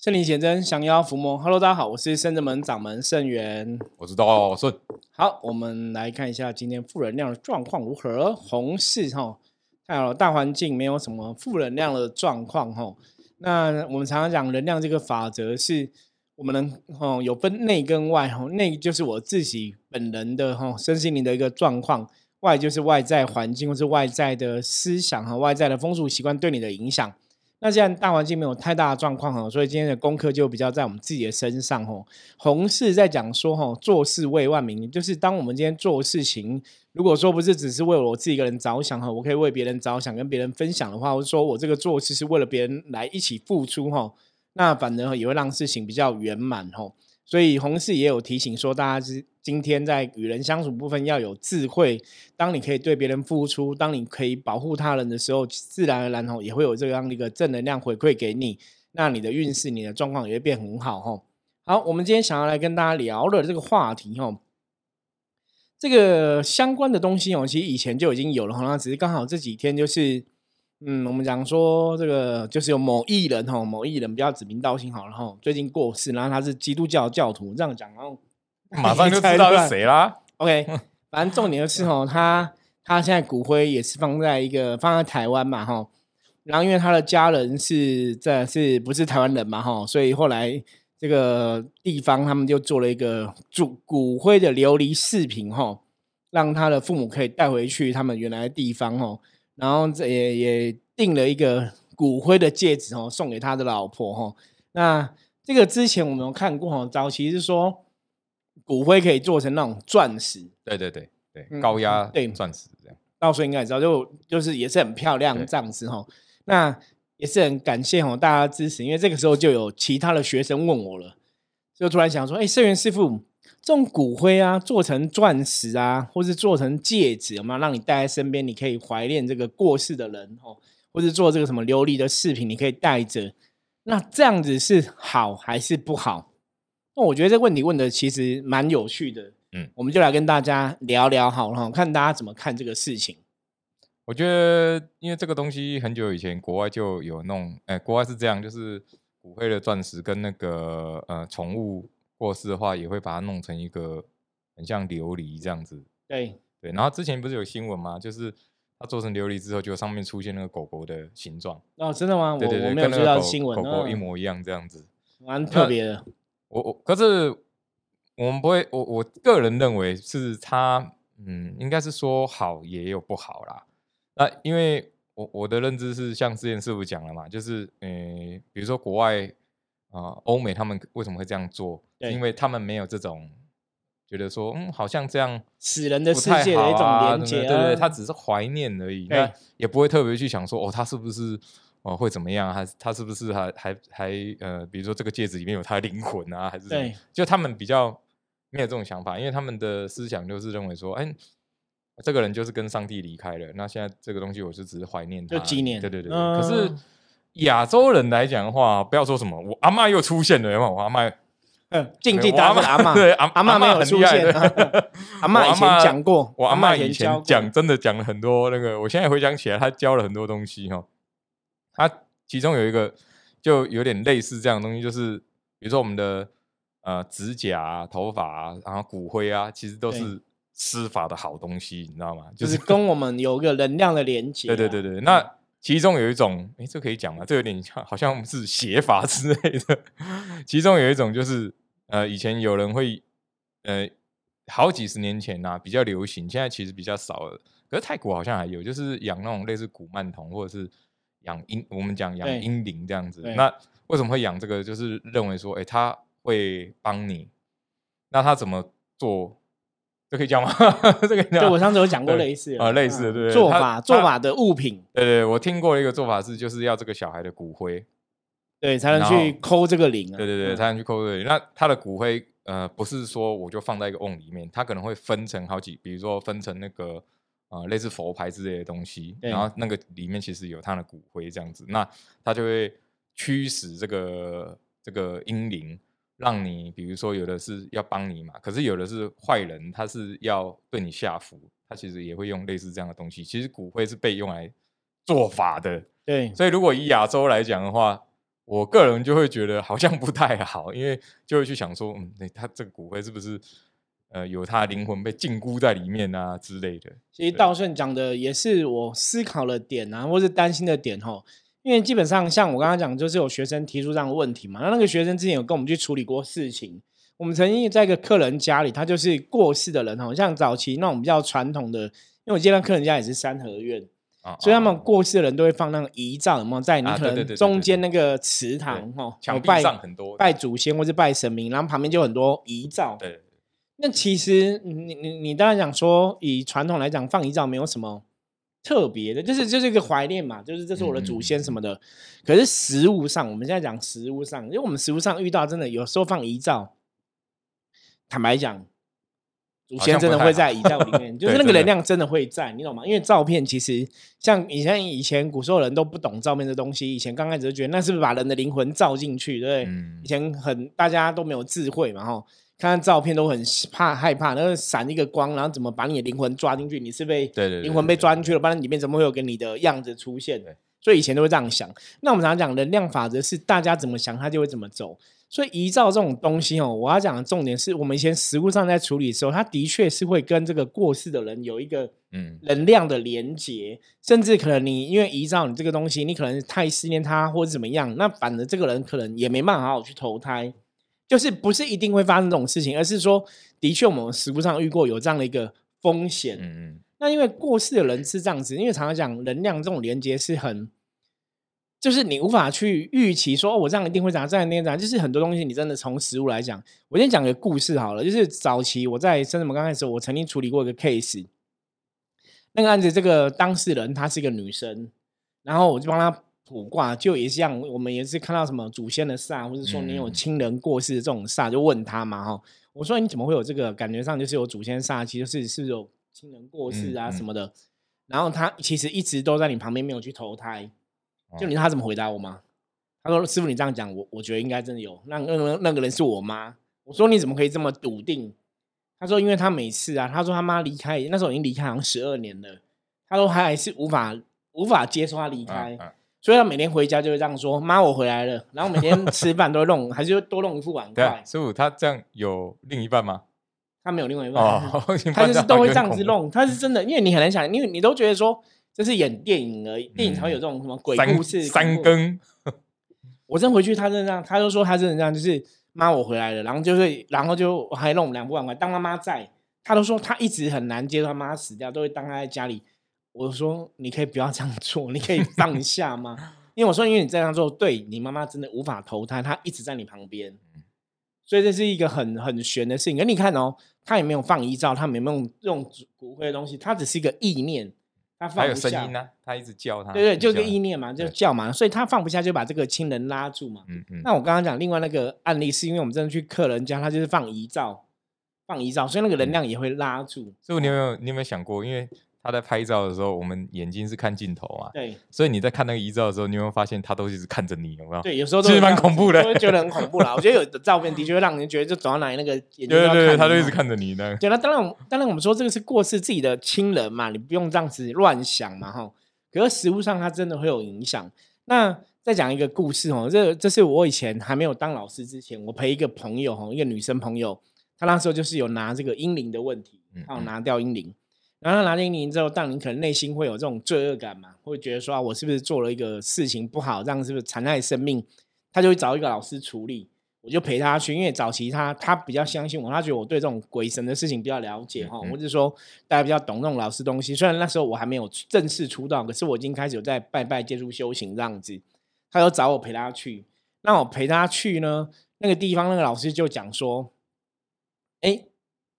圣灵显真，降妖伏魔。Hello，大家好，我是圣真门掌门圣元。我知道顺。好，我们来看一下今天负能量的状况如何。红市哈，看好了，大环境没有什么负能量的状况哈。那我们常常讲能量这个法则是，我们能哦有分内跟外哈。内就是我自己本人的哈身心灵的一个状况，外就是外在环境或是外在的思想和外在的风俗习惯对你的影响。那既然大环境没有太大的状况哈，所以今天的功课就比较在我们自己的身上吼。红事在讲说哈，做事为万民，就是当我们今天做事情，如果说不是只是为我自己一个人着想哈，我可以为别人着想，跟别人分享的话，或者说我这个做事是为了别人来一起付出哈，那反而也会让事情比较圆满哈。所以红事也有提醒说，大家是今天在与人相处部分要有智慧。当你可以对别人付出，当你可以保护他人的时候，自然而然吼也会有这样的一个正能量回馈给你。那你的运势、你的状况也会变很好吼。好，我们今天想要来跟大家聊的这个话题吼，这个相关的东西哦，其实以前就已经有了，那只是刚好这几天就是。嗯，我们讲说这个就是有某艺人哈，某艺人不要指名道姓好了哈，最近过世，然后他是基督教教徒，这样讲，然后马上就知道是谁啦。OK，反正重点就是哈，他他现在骨灰也是放在一个放在台湾嘛哈，然后因为他的家人是在是不是台湾人嘛哈，所以后来这个地方他们就做了一个主骨灰的琉璃饰品哈，让他的父母可以带回去他们原来的地方哈。然后这也也订了一个骨灰的戒指哦，送给他的老婆哈。那这个之前我们有看过哈，早期是说骨灰可以做成那种钻石，对对对对，高压对钻石这样。到时候应该知道，就就是也是很漂亮这样子哈。那也是很感谢哦大家支持，因为这个时候就有其他的学生问我了，就突然想说，哎，圣元师傅。这种骨灰啊，做成钻石啊，或是做成戒指，有没有让你带在身边？你可以怀念这个过世的人哦，或是做这个什么琉璃的饰品，你可以带着。那这样子是好还是不好？那我觉得这问题问的其实蛮有趣的。嗯，我们就来跟大家聊聊好了，看大家怎么看这个事情。我觉得，因为这个东西很久以前国外就有弄，哎，国外是这样，就是骨灰的钻石跟那个呃宠物。过世的话，也会把它弄成一个很像琉璃这样子。对对，然后之前不是有新闻吗？就是它做成琉璃之后，就上面出现那个狗狗的形状。哦，真的吗？对对对，跟那个新闻狗狗一模一样这样子，蛮特别的。我我可是我们不会，我我个人认为是它，嗯，应该是说好也有不好啦。那因为我我的认知是像之前师傅讲了嘛，就是嗯，比如说国外。啊，欧美他们为什么会这样做？因为他们没有这种觉得说，嗯，好像这样死人的世界的一种连接，对对，他只是怀念而已，那也不会特别去想说，哦，他是不是哦会怎么样？还他是不是还还还呃，比如说这个戒指里面有他的灵魂啊？还是对，就他们比较没有这种想法，因为他们的思想就是认为说，哎，这个人就是跟上帝离开了，那现在这个东西我就只是怀念他，就纪念，对对对，可是。亚洲人来讲的话，不要说什么，我阿妈又出现了，有我阿妈，嗯，禁忌大阿妈，对阿阿妈没有出现，阿妈以前讲过，我阿妈以前讲真的讲了很多那个，我现在回想起来，他教了很多东西哈。他其中有一个就有点类似这样的东西，就是比如说我们的呃指甲、头发啊，然后骨灰啊，其实都是施法的好东西，你知道吗？就是跟我们有个能量的连接。对对对对，那。其中有一种，哎，这可以讲吗？这有点像，好像是邪法之类的。其中有一种就是，呃，以前有人会，呃，好几十年前呐比较流行，现在其实比较少了。可是泰国好像还有，就是养那种类似古曼童，或者是养阴，我们讲养阴灵这样子。那为什么会养这个？就是认为说，哎，他会帮你。那他怎么做？这可以讲吗？这个对我上次有讲过类似啊，类似的对做法做法的物品。对对，我听过一个做法是，就是要这个小孩的骨灰，对，才能去抠这个灵。对对对，才能去抠这个灵。那他的骨灰，呃，不是说我就放在一个瓮里面，他可能会分成好几，比如说分成那个啊，类似佛牌之类的东西，然后那个里面其实有他的骨灰这样子，那他就会驱使这个这个阴灵。让你，比如说有的是要帮你嘛，可是有的是坏人，他是要对你下符，他其实也会用类似这样的东西。其实骨灰是被用来做法的，对。所以如果以亚洲来讲的话，我个人就会觉得好像不太好，因为就会去想说，嗯，他这个骨灰是不是呃有他的灵魂被禁锢在里面啊之类的？其实道顺讲的也是我思考的点啊，或是担心的点吼。因为基本上像我刚刚讲，就是有学生提出这样的问题嘛，那那个学生之前有跟我们去处理过事情。我们曾经在一个客人家里，他就是过世的人吼，像早期那种比较传统的，因为我接到客人家也是三合院。所以他们过世的人都会放那个遗照，有没有在你可能中间那个祠堂哈，墙壁上很多拜祖先或者拜神明，然后旁边就很多遗照。对，那其实你你你当然讲说，以传统来讲放遗照没有什么特别的，就是就是一个怀念嘛，就是这是我的祖先什么的。可是实物上，我们现在讲实物上，因为我们实物上遇到真的有时候放遗照，坦白讲。祖先真的会在遗照里面，就是那个能量真的会在，你懂吗？因为照片其实像以前以前古时候人都不懂照片的东西，以前刚开始就觉得那是不是把人的灵魂照进去，对不对？以前很大家都没有智慧嘛，哈，看看照片都很怕害怕，那个闪一个光，然后怎么把你的灵魂抓进去？你是被灵魂被抓进去了，不然里面怎么会有跟你的样子出现？所以以前都会这样想。那我们常常讲能量法则是大家怎么想，它就会怎么走。所以遗照这种东西哦，我要讲的重点是我们以前实物上在处理的时候，它的确是会跟这个过世的人有一个嗯能量的连接，甚至可能你因为遗照你这个东西，你可能太思念他或者怎么样，那反而这个人可能也没办法好好去投胎，就是不是一定会发生这种事情，而是说的确我们实物上遇过有这样的一个风险。嗯嗯，那因为过世的人是这样子，因为常常讲能量这种连接是很。就是你无法去预期说，哦，我这样一定会怎样，这样那样怎样。就是很多东西，你真的从实物来讲，我先讲个故事好了。就是早期我在深圳门刚开始，我曾经处理过一个 case。那个案子，这个当事人她是一个女生，然后我就帮她卜卦，就也像我们也是看到什么祖先的煞，或者说你有亲人过世的这种煞，就问他嘛哈。我说你怎么会有这个感觉上就是有祖先煞，其实是是有亲人过世啊什么的。然后他其实一直都在你旁边，没有去投胎。就你知道他怎么回答我吗？他说：“师傅，你这样讲，我我觉得应该真的有。那那那个人是我妈。”我说：“你怎么可以这么笃定？”他说：“因为他每次啊，他说他妈离开那时候已经离开好像十二年了，他说他还是无法无法接受他离开，所以他每天回家就会这样说：‘妈，我回来了。’然后每天吃饭都弄，还是多弄一副碗筷。师傅，他这样有另一半吗？他没有另外一半，他就是都会这样子弄。他是真的，因为你很难想，因为你都觉得说。”这是演电影而已，电影才会有这种什么鬼故事。三更，我真回去，他真的这样，他就说他真的这样，就是妈我回来了，然后就是，然后就还弄两副碗筷。当他妈在，他都说他一直很难接受他妈死掉，都会当他在家里。我说你可以不要这样做，你可以放下吗？因为我说因为你这样做，对你妈妈真的无法投胎，她一直在你旁边，所以这是一个很很玄的事情。可你看哦，他也没有放遗照，他没有用用骨灰的东西，他只是一个意念。他还有声音呢，他一直叫他，对对，就个意念嘛，就叫嘛，所以他放不下，就把这个亲人拉住嘛。嗯嗯。那我刚刚讲另外那个案例，是因为我们真的去客人家，他就是放遗照，放遗照，所以那个能量也会拉住。所以，你有没有你有没有想过，因为？他在拍照的时候，我们眼睛是看镜头啊，对，所以你在看那个遗照的时候，你有没有发现他都一直看着你？有没有？对，有时候其实蛮恐怖的，会觉得很恐怖啦。我觉得有的照片的确会让人觉得，就走到哪里那个眼睛对对对，他就一直看着你呢。对，那当然，当然我们说这个是过世自己的亲人嘛，你不用这样子乱想嘛，哈。可是实物上，它真的会有影响。那再讲一个故事哦，这这是我以前还没有当老师之前，我陪一个朋友哈，一个女生朋友，她那时候就是有拿这个阴灵的问题，她有拿掉阴灵。然后拿进你之后，当你可能内心会有这种罪恶感嘛，会觉得说啊，我是不是做了一个事情不好，这样是不是残害生命？他就会找一个老师处理，我就陪他去。因为早期他他比较相信我，他觉得我对这种鬼神的事情比较了解哈，或者说大家比较懂那种老师东西。虽然那时候我还没有正式出道，可是我已经开始有在拜拜、接触修行这样子。他就找我陪他去，那我陪他去呢，那个地方那个老师就讲说，哎。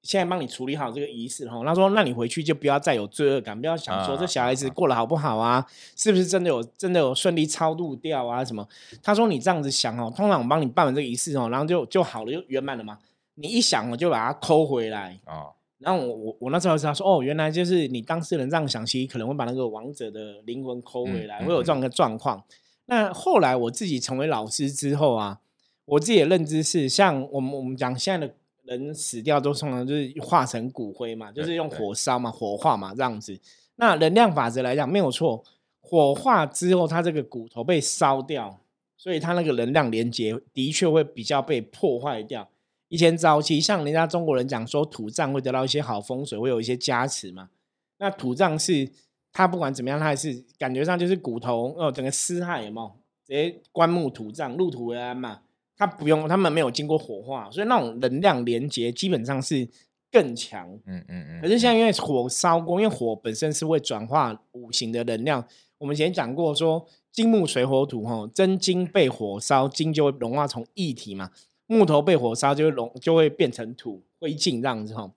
现在帮你处理好这个仪式哈，他说：“那你回去就不要再有罪恶感，不要想说这小孩子过得好不好啊，是不是真的有真的有顺利超度掉啊什么？”他说：“你这样子想哦，通常我帮你办完这个仪式哦，然后就就好了，就圆满了嘛。你一想，我就把它抠回来啊。然后我我我那时候知道说，哦，原来就是你当事人这样想，其实可能会把那个王者的灵魂抠回来，会有这样的状况。那后来我自己成为老师之后啊，我自己的认知是，像我们我们讲现在的。”人死掉都通常就是化成骨灰嘛，就是用火烧嘛，火化嘛这样子。那能量法则来讲没有错，火化之后它这个骨头被烧掉，所以它那个能量连接的确会比较被破坏掉。以前早期像人家中国人讲说土葬会得到一些好风水，会有一些加持嘛。那土葬是它不管怎么样，它还是感觉上就是骨头哦，整个尸骸有没有直接棺木土葬，入土为安嘛。它不用，他们没有经过火化，所以那种能量连接基本上是更强。嗯嗯嗯。可是现在因为火烧过，因为火本身是会转化五行的能量。我们以前讲过说金木水火土哈，真金被火烧，金就会融化成液体嘛。木头被火烧就会融，就会变成土灰烬这样子哈。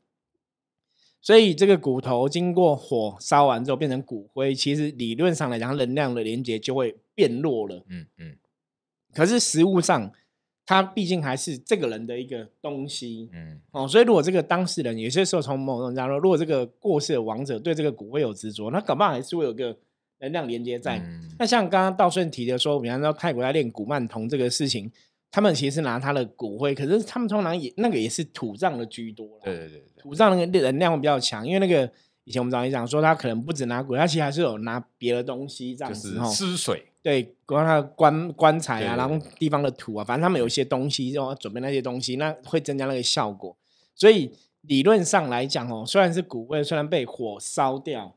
所以这个骨头经过火烧完之后变成骨灰，其实理论上来讲，能量的连接就会变弱了。嗯嗯。可是实物上，它毕竟还是这个人的一个东西。嗯。哦，所以如果这个当事人有些时候从某种角度，如果这个过世的亡者对这个骨灰有执着，那搞不好还是会有个能量连接在。那像刚刚道顺提的说，比方说泰国在练古曼童这个事情。他们其实拿他的骨灰，可是他们通常也那个也是土葬的居多对对对，土葬那个能量比较强，因为那个以前我们早期讲说，他可能不止拿骨，他其实还是有拿别的东西这样子哈。湿水。对，关他的棺棺材啊，然后地方的土啊，反正他们有一些东西，要准备那些东西，那会增加那个效果。所以理论上来讲哦，虽然是骨灰，虽然被火烧掉，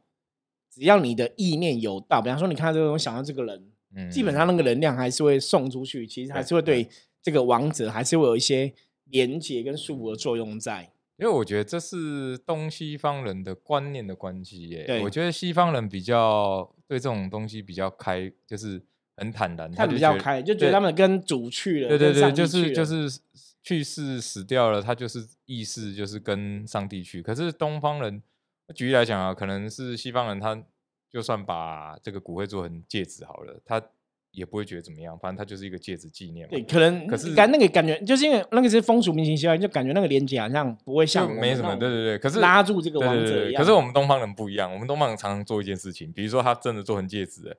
只要你的意念有到，比方说你看到这个，想到这个人。基本上那个能量还是会送出去，其实还是会对这个王者还是会有一些连接跟束缚的作用在。因为我觉得这是东西方人的观念的关系耶。我觉得西方人比较对这种东西比较开，就是很坦然，他比较开，就觉得他们跟主去了，对对对，就是就是去世死掉了，他就是意识就是跟上帝去。可是东方人，举例来讲啊，可能是西方人他。就算把这个骨灰做成戒指好了，他也不会觉得怎么样。反正它就是一个戒指纪念嘛。对，可能可是感那个感觉，就是因为那个是风俗民情习惯，就感觉那个连接好像不会像没什么。对对对，可是拉住这个王者一样。可是我们东方人不一样，我们东方人常常做一件事情，比如说他真的做成戒指，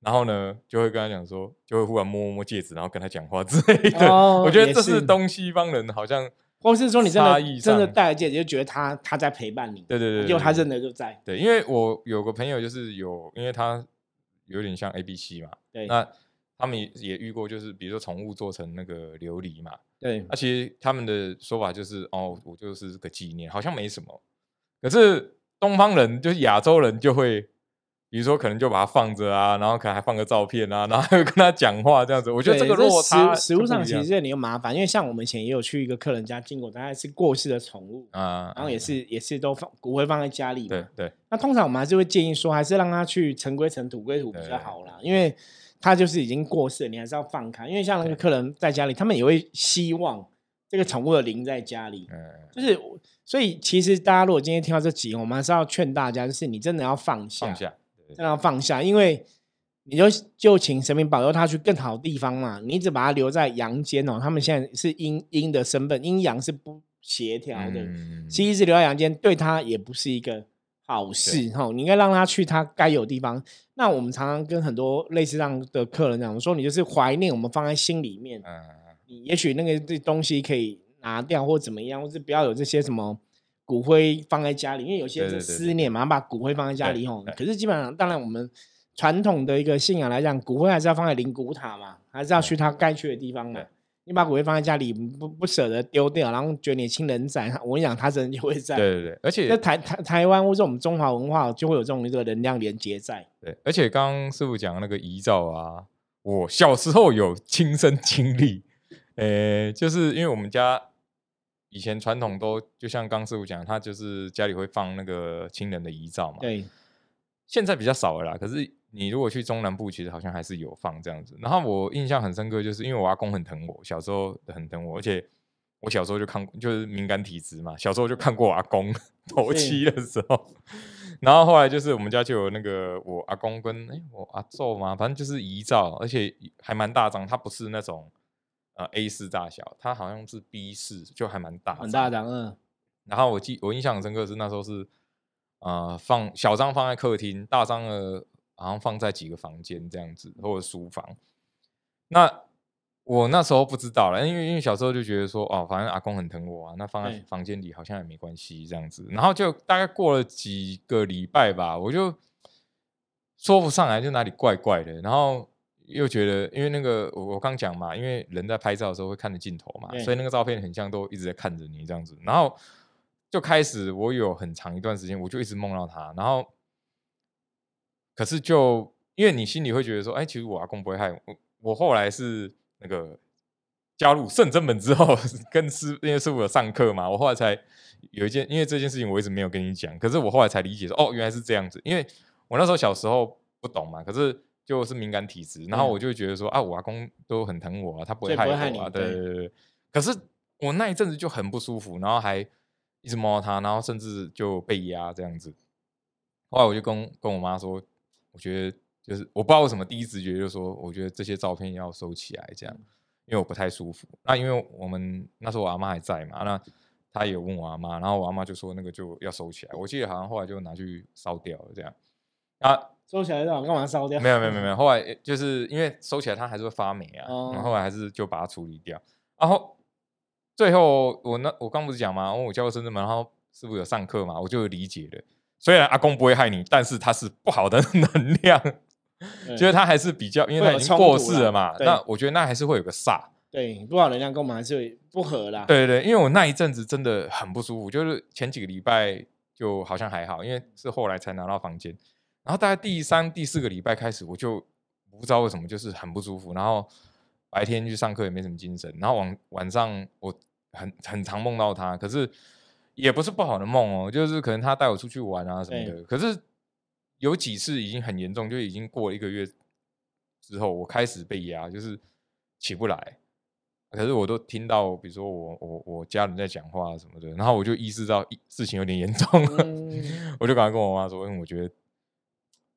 然后呢就会跟他讲说，就会忽然摸摸戒指，然后跟他讲话之类的。我觉得这是东西方人好像。或是说你真的真的戴了戒指，就觉得他他在陪伴你，对对对，就他真的就在。对，因为我有个朋友就是有，因为他有点像 A B C 嘛，对，那他们也遇过，就是比如说宠物做成那个琉璃嘛，对，而且他们的说法就是哦，我就是个纪念，好像没什么。可是东方人就是亚洲人就会。比如说，可能就把它放着啊，然后可能还放个照片啊，然后还有跟他讲话这样子。我觉得这个落差，食物上其实你又麻烦，因为像我们以前也有去一个客人家经过，大概是过世的宠物啊，然后也是也是都放骨灰放在家里嘛。对对。那通常我们还是会建议说，还是让他去尘归尘，土归土比较好啦，因为他就是已经过世，你还是要放开。因为像那个客人在家里，他们也会希望这个宠物的灵在家里。嗯。就是所以，其实大家如果今天听到这集，我们还是要劝大家，就是你真的要放下。放下。让他放下，因为你就就请神明保佑他去更好的地方嘛。你只把他留在阳间哦，他们现在是阴阴的身份，阴阳是不协调的。其实一直留在阳间，对他也不是一个好事哈。你应该让他去他该有地方。那我们常常跟很多类似这样的客人讲说，你就是怀念，我们放在心里面。你也许那个这东西可以拿掉，或怎么样，或是不要有这些什么。骨灰放在家里，因为有些是思念嘛，把骨灰放在家里吼。可是基本上，当然我们传统的一个信仰来讲，骨灰还是要放在灵骨塔嘛，还是要去他该去的地方嘛。你把骨灰放在家里，不不舍得丢掉，然后觉得你亲人在，我跟你讲，他真的就会在。对对对，而且在台台台湾或者我们中华文化，就会有这种一个能量连接在。对，而且刚刚师傅讲那个遗照啊，我小时候有亲身经历，呃，就是因为我们家。以前传统都就像刚师傅讲，他就是家里会放那个亲人的遗照嘛。对，现在比较少了啦。可是你如果去中南部，其实好像还是有放这样子。然后我印象很深刻，就是因为我阿公很疼我，小时候很疼我，而且我小时候就看，就是敏感体质嘛，小时候就看过阿公 头七的时候。然后后来就是我们家就有那个我阿公跟哎我阿祖嘛，反正就是遗照，而且还蛮大张，他不是那种。呃，A 四大小，它好像是 B 四，就还蛮大，很大张。嗯。然后我记，我印象很深刻是那时候是，呃，放小张放在客厅，大张的好像放在几个房间这样子，或者书房。那我那时候不知道了，因为因为小时候就觉得说，哦，反正阿公很疼我啊，那放在房间里好像也没关系这样子。然后就大概过了几个礼拜吧，我就说不上来，就哪里怪怪的。然后又觉得，因为那个我我刚讲嘛，因为人在拍照的时候会看着镜头嘛，所以那个照片很像都一直在看着你这样子，然后就开始我有很长一段时间我就一直梦到他，然后可是就因为你心里会觉得说，哎，其实我阿公不会害我，我后来是那个加入圣真门之后，跟师因为师傅有上课嘛，我后来才有一件，因为这件事情我一直没有跟你讲，可是我后来才理解说，哦，原来是这样子，因为我那时候小时候不懂嘛，可是就是敏感体质，然后嗯我就会觉得说，啊，我阿公都很疼我啊，他不会害害我啊，你对对对。可是我那一阵子就很不舒服，然后还一直摸他，然后甚至就被压这样子。后来我就跟跟我妈说，我觉得就是我不知道为什么第一直觉就说，我觉得这些照片要收起来，这样，因为我不太舒服。那因为我们那时候我阿妈还在嘛，那她也有问我阿妈，然后我阿妈就说那个就要收起来。我记得好像后来就拿去烧掉了这样。啊，收起来让我干嘛烧掉？没有没有没有没有，后来就是因为收起来它还是会发霉啊，哦然后后来还是就把它处理掉。然后最后我那我刚不是讲嘛，我教过深圳门，然后师傅有上课嘛，我就理解了。虽然阿公不会害你，但是他是不好的 能量，对就是他还是比较，因为他已经过世了嘛。那我觉得那还是会有个煞。对不好能量跟我们还是有不合啦。对对对，因为我那一阵子真的很不舒服，就是前几个礼拜就好像还好，因为是后来才拿到房间，然后大概第三、第四个礼拜开始，我就不知道为什么就是很不舒服，然后白天去上课也没什么精神，然后晚晚上我很很常梦到他，可是也不是不好的梦哦，就是可能他带我出去玩啊什么的，可是有几次已经很严重，就已经过了一个月之后，我开始被压，就是起不来。可是我都听到，比如说我我我家人在讲话什么的，然后我就意识到事情有点严重了，嗯 我就赶快跟我妈说，因为我觉得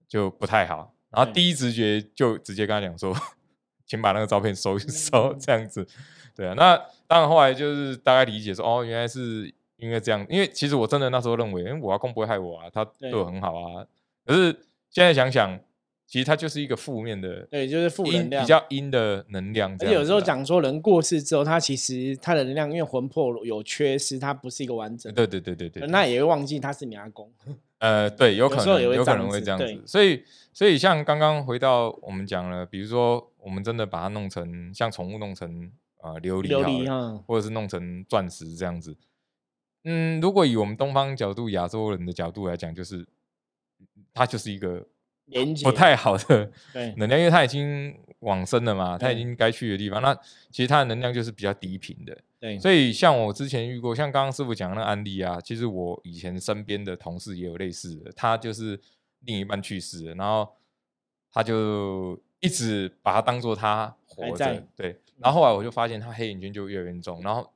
就不太好。然后第一直觉就直接跟他讲说，请把那个照片收一收，嗯这样子。对啊，那当然后来就是大概理解说，哦，原来是因为这样，因为其实我真的那时候认为，因为我阿公不会害我啊，他对我很好啊。可是现在想想，其实他就是一个负面的，对，就是负能量。比较阴的能量这样子啊。而且有时候讲说，人过世之后，他其实他的能量因为魂魄有缺失，他不是一个完整的。对对对对对，那也会忘记他是你阿公。呃，对，有可能，有可能会这样子。所以，所以像刚刚回到我们讲了，比如说我们真的把它弄成像宠物弄成呃琉璃琉璃哈，或者是弄成钻石这样子。嗯，如果以我们东方角度、亚洲人的角度来讲，就是它就是一个不太好的对能量，因为它已经往生了嘛，它已经该去的地方。那其实它的能量就是比较低频的。对，所以像我之前遇过，像刚刚师傅讲的那个案例啊，其实我以前身边的同事也有类似的，他就是另一半去世了，然后他就一直把他当做他活着，对。然后后来我就发现他黑眼圈就越来越严重，然后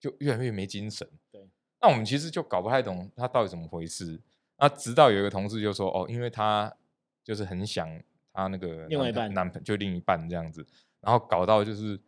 就越来越没精神。对，那我们其实就搞不太懂他到底怎么回事。那直到有一个同事就说：“哦，因为他就是很想他那个另外一半男朋男朋就另一半这样子，然后搞到就是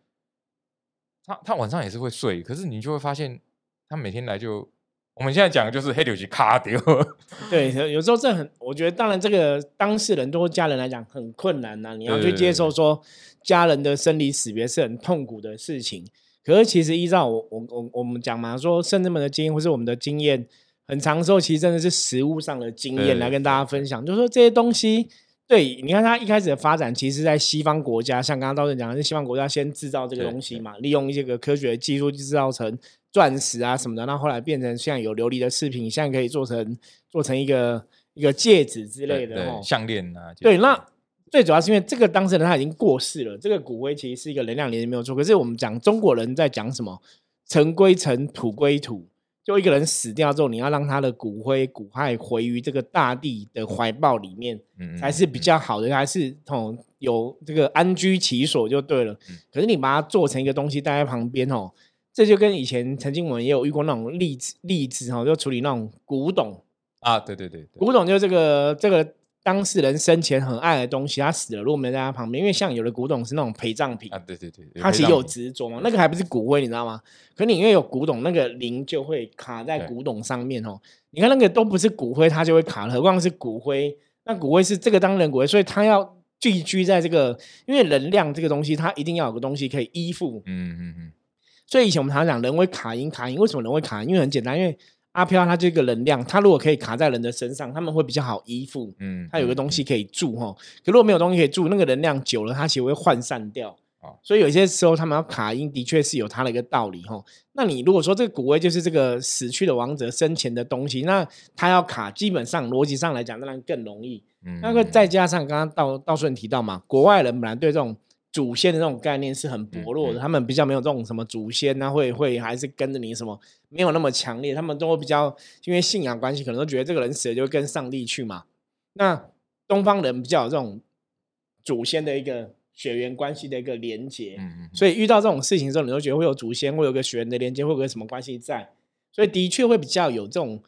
他他晚上也是会睡，可是你就会发现他每天来就我们现在讲的就是黑柳去卡掉，对，有有时候这很，我觉得当然这个当事人或家人来讲很困难呐、你要去接受说家人的生离死别是很痛苦的事情。可是其实依照我我我我们讲嘛，说圣人们的经验或是我们的经验，很长时候其实真的是实物上的经对验来跟大家分享，就是说这些东西。对，你看它一开始的发展，其实在西方国家，像刚刚道正讲的，是西方国家先制造这个东西嘛，利用一些个科学技术制造成钻石啊什么的，那后来变成像有琉璃的饰品，现在可以做成做成一个一个戒指之类的哦。项链啊，对，那最主要是因为这个当事人他已经过世了，这个骨灰其实是一个能量连接没有错。可是我们讲中国人在讲什么？尘归尘，土归土。就一个人死掉之后，你要让他的骨灰骨骸回于这个大地的怀抱里面，嗯才是比较好的，还是哦有这个安居其所就对了。嗯。可是你把它做成一个东西带在旁边哦，这就跟以前曾经我们也有遇过那种例子例子哦，就处理那种古董，啊，对对对对，古董就是这个这个当事人生前很爱的东西，他死了如果没在他旁边，因为像有的古董是那种陪葬品啊，，对对对，他其实有执着嘛，那个还不是骨灰，你知道吗？可你因为有古董，那个灵就会卡在古董上面哦。你看那个都不是骨灰，它就会卡了，何况是骨灰？那骨灰是这个当人骨灰，所以它要聚居在这个，因为能量这个东西，它一定要有个东西可以依附。嗯嗯嗯，所以以前我们常常讲人会卡音，卡音为什么人会卡音？因为很简单，因为阿飘它这个能量，它如果可以卡在人的身上，他们会比较好依附。嗯，它有个嗯东西可以住哈，可如果没有东西可以住，那个能量久了，它其实会涣散掉哦。所以有些时候他们要卡音，的确是有它的一个道理哈。那你如果说这个古威就是这个死去的王者生前的东西，那他要卡，基本上逻辑上来讲，当然更容易。嗯那个再加上刚刚道道顺提到嘛，国外人本来对这种祖先的那种概念是很薄弱的，嗯嗯他们比较没有这种什么祖先啊，会会还是跟着你什么，没有那么强烈，他们都会比较因为信仰关系，可能都觉得这个人死了就会跟上帝去嘛。那东方人比较有这种祖先的一个血缘关系的一个连结，嗯嗯所以遇到这种事情的时候，你都觉得会有祖先，会有个血缘的连接，会有个什么关系在，所以的确会比较有这种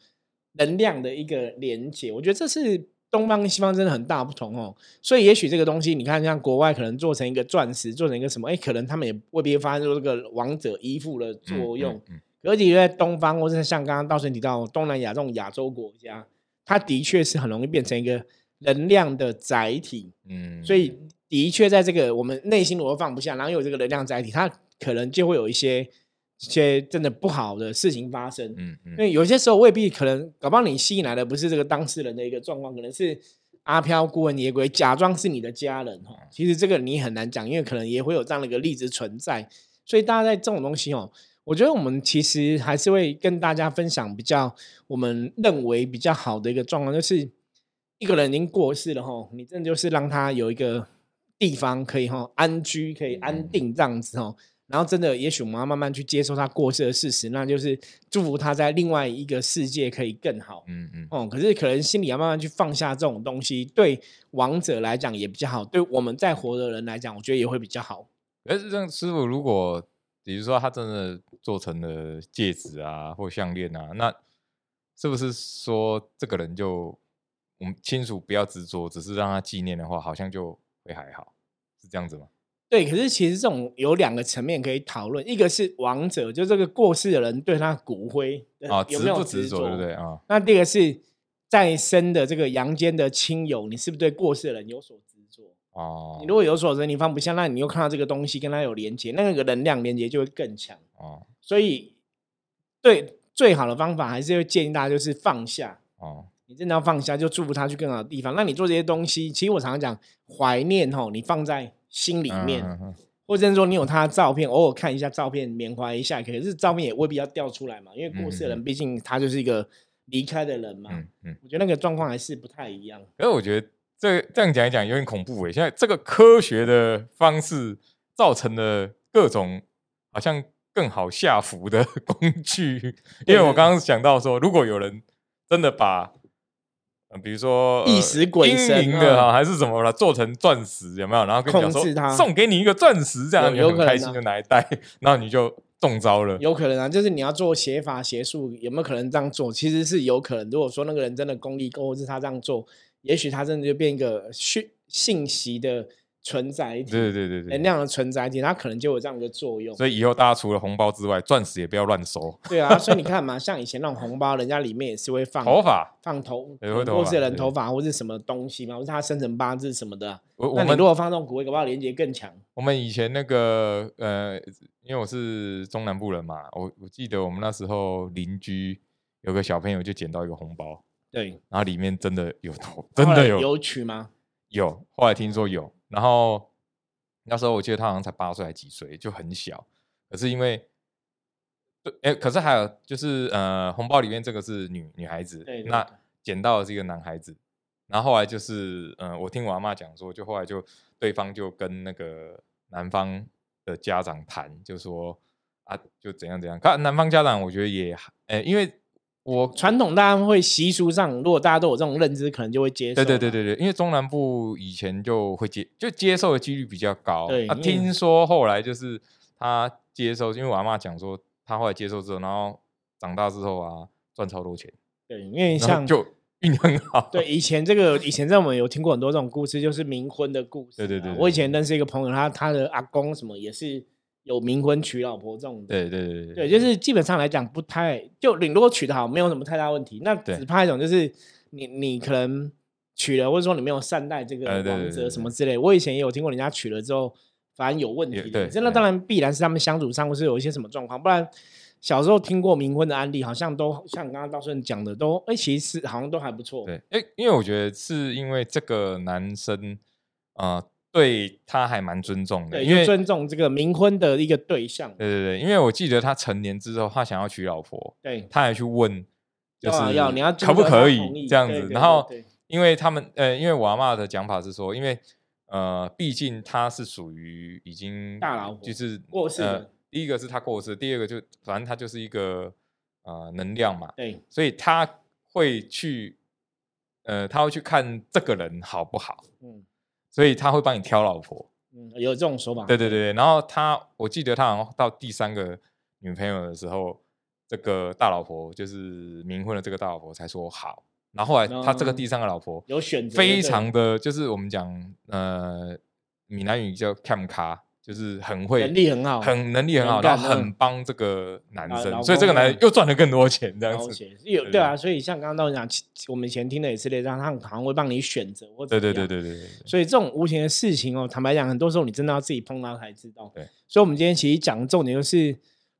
能量的一个连接。我觉得这是东方跟西方真的很大不同哦。所以也许这个东西，你看像国外可能做成一个钻石，做成一个什么，哎，可能他们也未必会发生出这个王者依附的作用。嗯而且在东方，或者像刚刚道生提到东南亚这种亚洲国家，它的确是很容易变成一个能量的载体。嗯，所以的确在这个我们内心如果放不下，然后有这个能量载体，它可能就会有一些一些真的不好的事情发生。嗯嗯因为有些时候未必可能，搞不好你吸引来的不是这个当事人的一个状况，可能是阿飘、孤魂野鬼假装是你的家人哈。其实这个你很难讲，因为可能也会有这样的一个例子存在。所以大家在这种东西哦，我觉得我们其实还是会跟大家分享比较我们认为比较好的一个状况，就是一个人已经过世了哈，你真的就是让他有一个地方可以哈安居，可以安定这样子哦。然后真的，也许我们要慢慢去接受他过世的事实，那就是祝福他在另外一个世界可以更好。嗯嗯哦，可是可能心里要慢慢去放下这种东西，对亡者来讲也比较好，对我们在活的人来讲，我觉得也会比较好。可是这样，师傅如果比如说他真的做成了戒指啊或项链啊，那是不是说这个人就我们亲属不要执着，只是让他纪念的话，好像就会还好，是这样子吗？对，可是其实这种有两个层面可以讨论，一个是亡者，就这个过世的人对他骨灰的啊，执有没有不执着，对不对啊？那第二个是再生的这个阳间的亲友，你是不是对过世的人有所执着？哦，你如果有所执，你放不下，那你又看到这个东西跟他有连接，那个能量连接就会更强。哦所以，对最好的方法还是会建议大家就是放下，哦，你真的要放下，就祝福他去更好的地方。那你做这些东西，其实我常常讲，怀念吼，你放在心里面，嗯嗯嗯或者是说你有他的照片，偶尔看一下照片，缅怀一下。可是照片也未必要调出来嘛，因为过世的人毕竟他就是一个离开的人嘛。嗯嗯。我觉得那个状况还是不太一样。可是我觉得这这样讲一讲有点恐怖诶。现在这个科学的方式造成了各种好像更好下符的工具，因为我刚刚想到说，如果有人真的把呃，比如说意识鬼神的啊啊，还是什么了，做成钻石有没有？然后跟你说送给你一个钻石，这样你就很开心就拿来戴，然后你就中招了。有可能啊，就是你要做邪法邪术，有没有可能这样做？其实是有可能。如果说那个人真的功力够，或是他这样做，也许他真的就变一个讯信息的存在体，对对对对，能量的存在体，它可能就有这样的作用。所以以后大家除了红包之外，钻石也不要乱收。对啊，所以你 看嘛，像以前那种红包，人家里面也是会放头发，放头，或是人头发或是什么东西嘛，或是他生辰八字什么的啊。我我们如果放这种骨灰，搞不好连接更强。我们以前那个呃，因为我是中南部人嘛，我我记得我们那时候邻居有个小朋友就捡到一个红包，对，然后里面真的有头，真的有有取吗？有，后来听说有，然后那时候我记得他好像才八岁还几岁，就很小，可是因为。对，哎，可是还有就是，呃，红包里面这个是女女孩子，那捡到的是一个男孩子，然后后来就是，嗯、我听我阿妈讲说，就后来就对方就跟那个男方的家长谈，就说啊，就怎样怎样。看男方家长，我觉得也还，呃，因为我传统大家会习俗上，如果大家都有这种认知，可能就会接受。对对对。对对，因为中南部以前就会接，就接受的几率比较高。啊，听说后来就是他接受，因为我阿妈讲说，他后来接受之后，然后长大之后啊，赚超多钱，对，因为像就运气很好。对以前这个以前在我们有听过很多这种故事，就是冥婚的故事啊。对对对对我以前认识一个朋友，他他的阿公什么也是有冥婚娶老婆这种的。对对对对对，就是基本上来讲不太，就你如果娶得好，没有什么太大问题。那只怕一种就是你你可能娶了，或者说你没有善待这个呃对对王者什么之类。我以前也有听过人家娶了之后，反正有问题的。也对真的对当然必然是他们相处上或是有一些什么状况，不然小时候听过冥婚的案例，好像都像刚刚道顺讲的，都哎，其实好像都还不错。对，哎，因为我觉得是因为这个男生啊，对他还蛮尊重的，因为尊重这个冥婚的一个对象。对对对，因为我记得他成年之后，他想要娶老婆，对，他还去问，就是要你要可不可以这样子？然后，因为他们呃，因为我阿妈的讲法是说，因为呃，毕竟他是属于已经大老就是过世的。第一个是他过世，第二个就反正他就是一个呃能量嘛，对，所以他会去呃他会去看这个人好不好，嗯，所以他会帮你挑老婆，嗯，有这种说法，对对对，然后他我记得他好像到第三个女朋友的时候，这个大老婆就是冥婚的这个大老婆才说好，然后后来他这个第三个老婆有选择，非常的就是我们讲呃闽南语叫 cam 卡。就是很会，能力很好，很能力很好，然后很帮这个男生，所以这个男人又赚了更多钱，这样子。有对啊，所以像刚刚都讲，我们以前听的也是类似，他好像会帮你选择，或者对对对对对对。所以这种无形的事情哦，坦白讲，很多时候你真的要自己碰到才知道。对，所以我们今天其实讲的重点就是，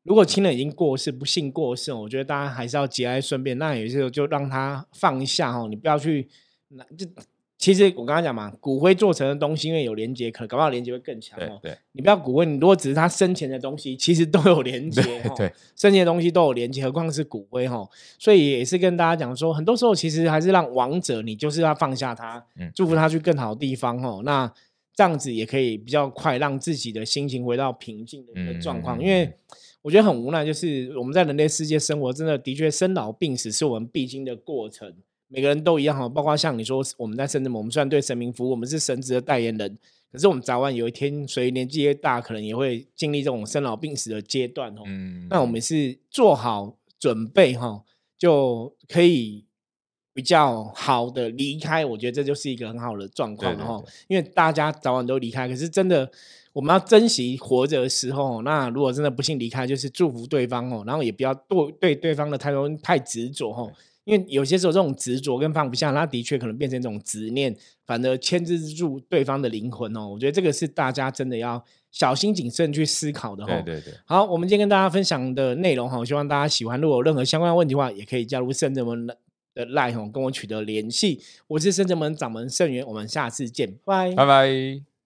如果亲人已经过世，不幸过世，我觉得大家还是要节哀顺变。那有些时候就让他放下哦，你不要去那就。其实我刚刚讲嘛，骨灰做成的东西，因为有连接，可能搞不好连接会更强哦。对，你不要骨灰，你如果只是他生前的东西，其实都有连接。对，生前的东西都有连接，何况是骨灰哈。所以也是跟大家讲说，很多时候其实还是让亡者，你就是要放下他，祝福他去更好的地方哦。那这样子也可以比较快让自己的心情回到平静的一个状况。因为我觉得很无奈，就是我们在人类世界生活，真的的确生老病死是我们必经的过程。每个人都一样哈，包括像你说，我们在深圳，我们虽然对神明服务，我们是神职的代言人，可是我们早晚有一天，随年纪越大，可能也会经历这种生老病死的阶段哦。嗯，那我们是做好准备哈，就可以比较好的离开。我觉得这就是一个很好的状况哈，因为大家早晚都离开，可是真的我们要珍惜活着的时候。那如果真的不幸离开，就是祝福对方哦，然后也不要对对对方的态度太执着哈。因为有些时候这种执着跟放不下，他的确可能变成一种执念，反而牵制住对方的灵魂哦。我觉得这个是大家真的要小心谨慎去思考的哈。对对对。好，我们今天跟大家分享的内容哈，希望大家喜欢。如果有任何相关问题的话，也可以加入圣者门的 line 跟我取得联系。我是圣者门掌门圣元，我们下次见，拜拜拜。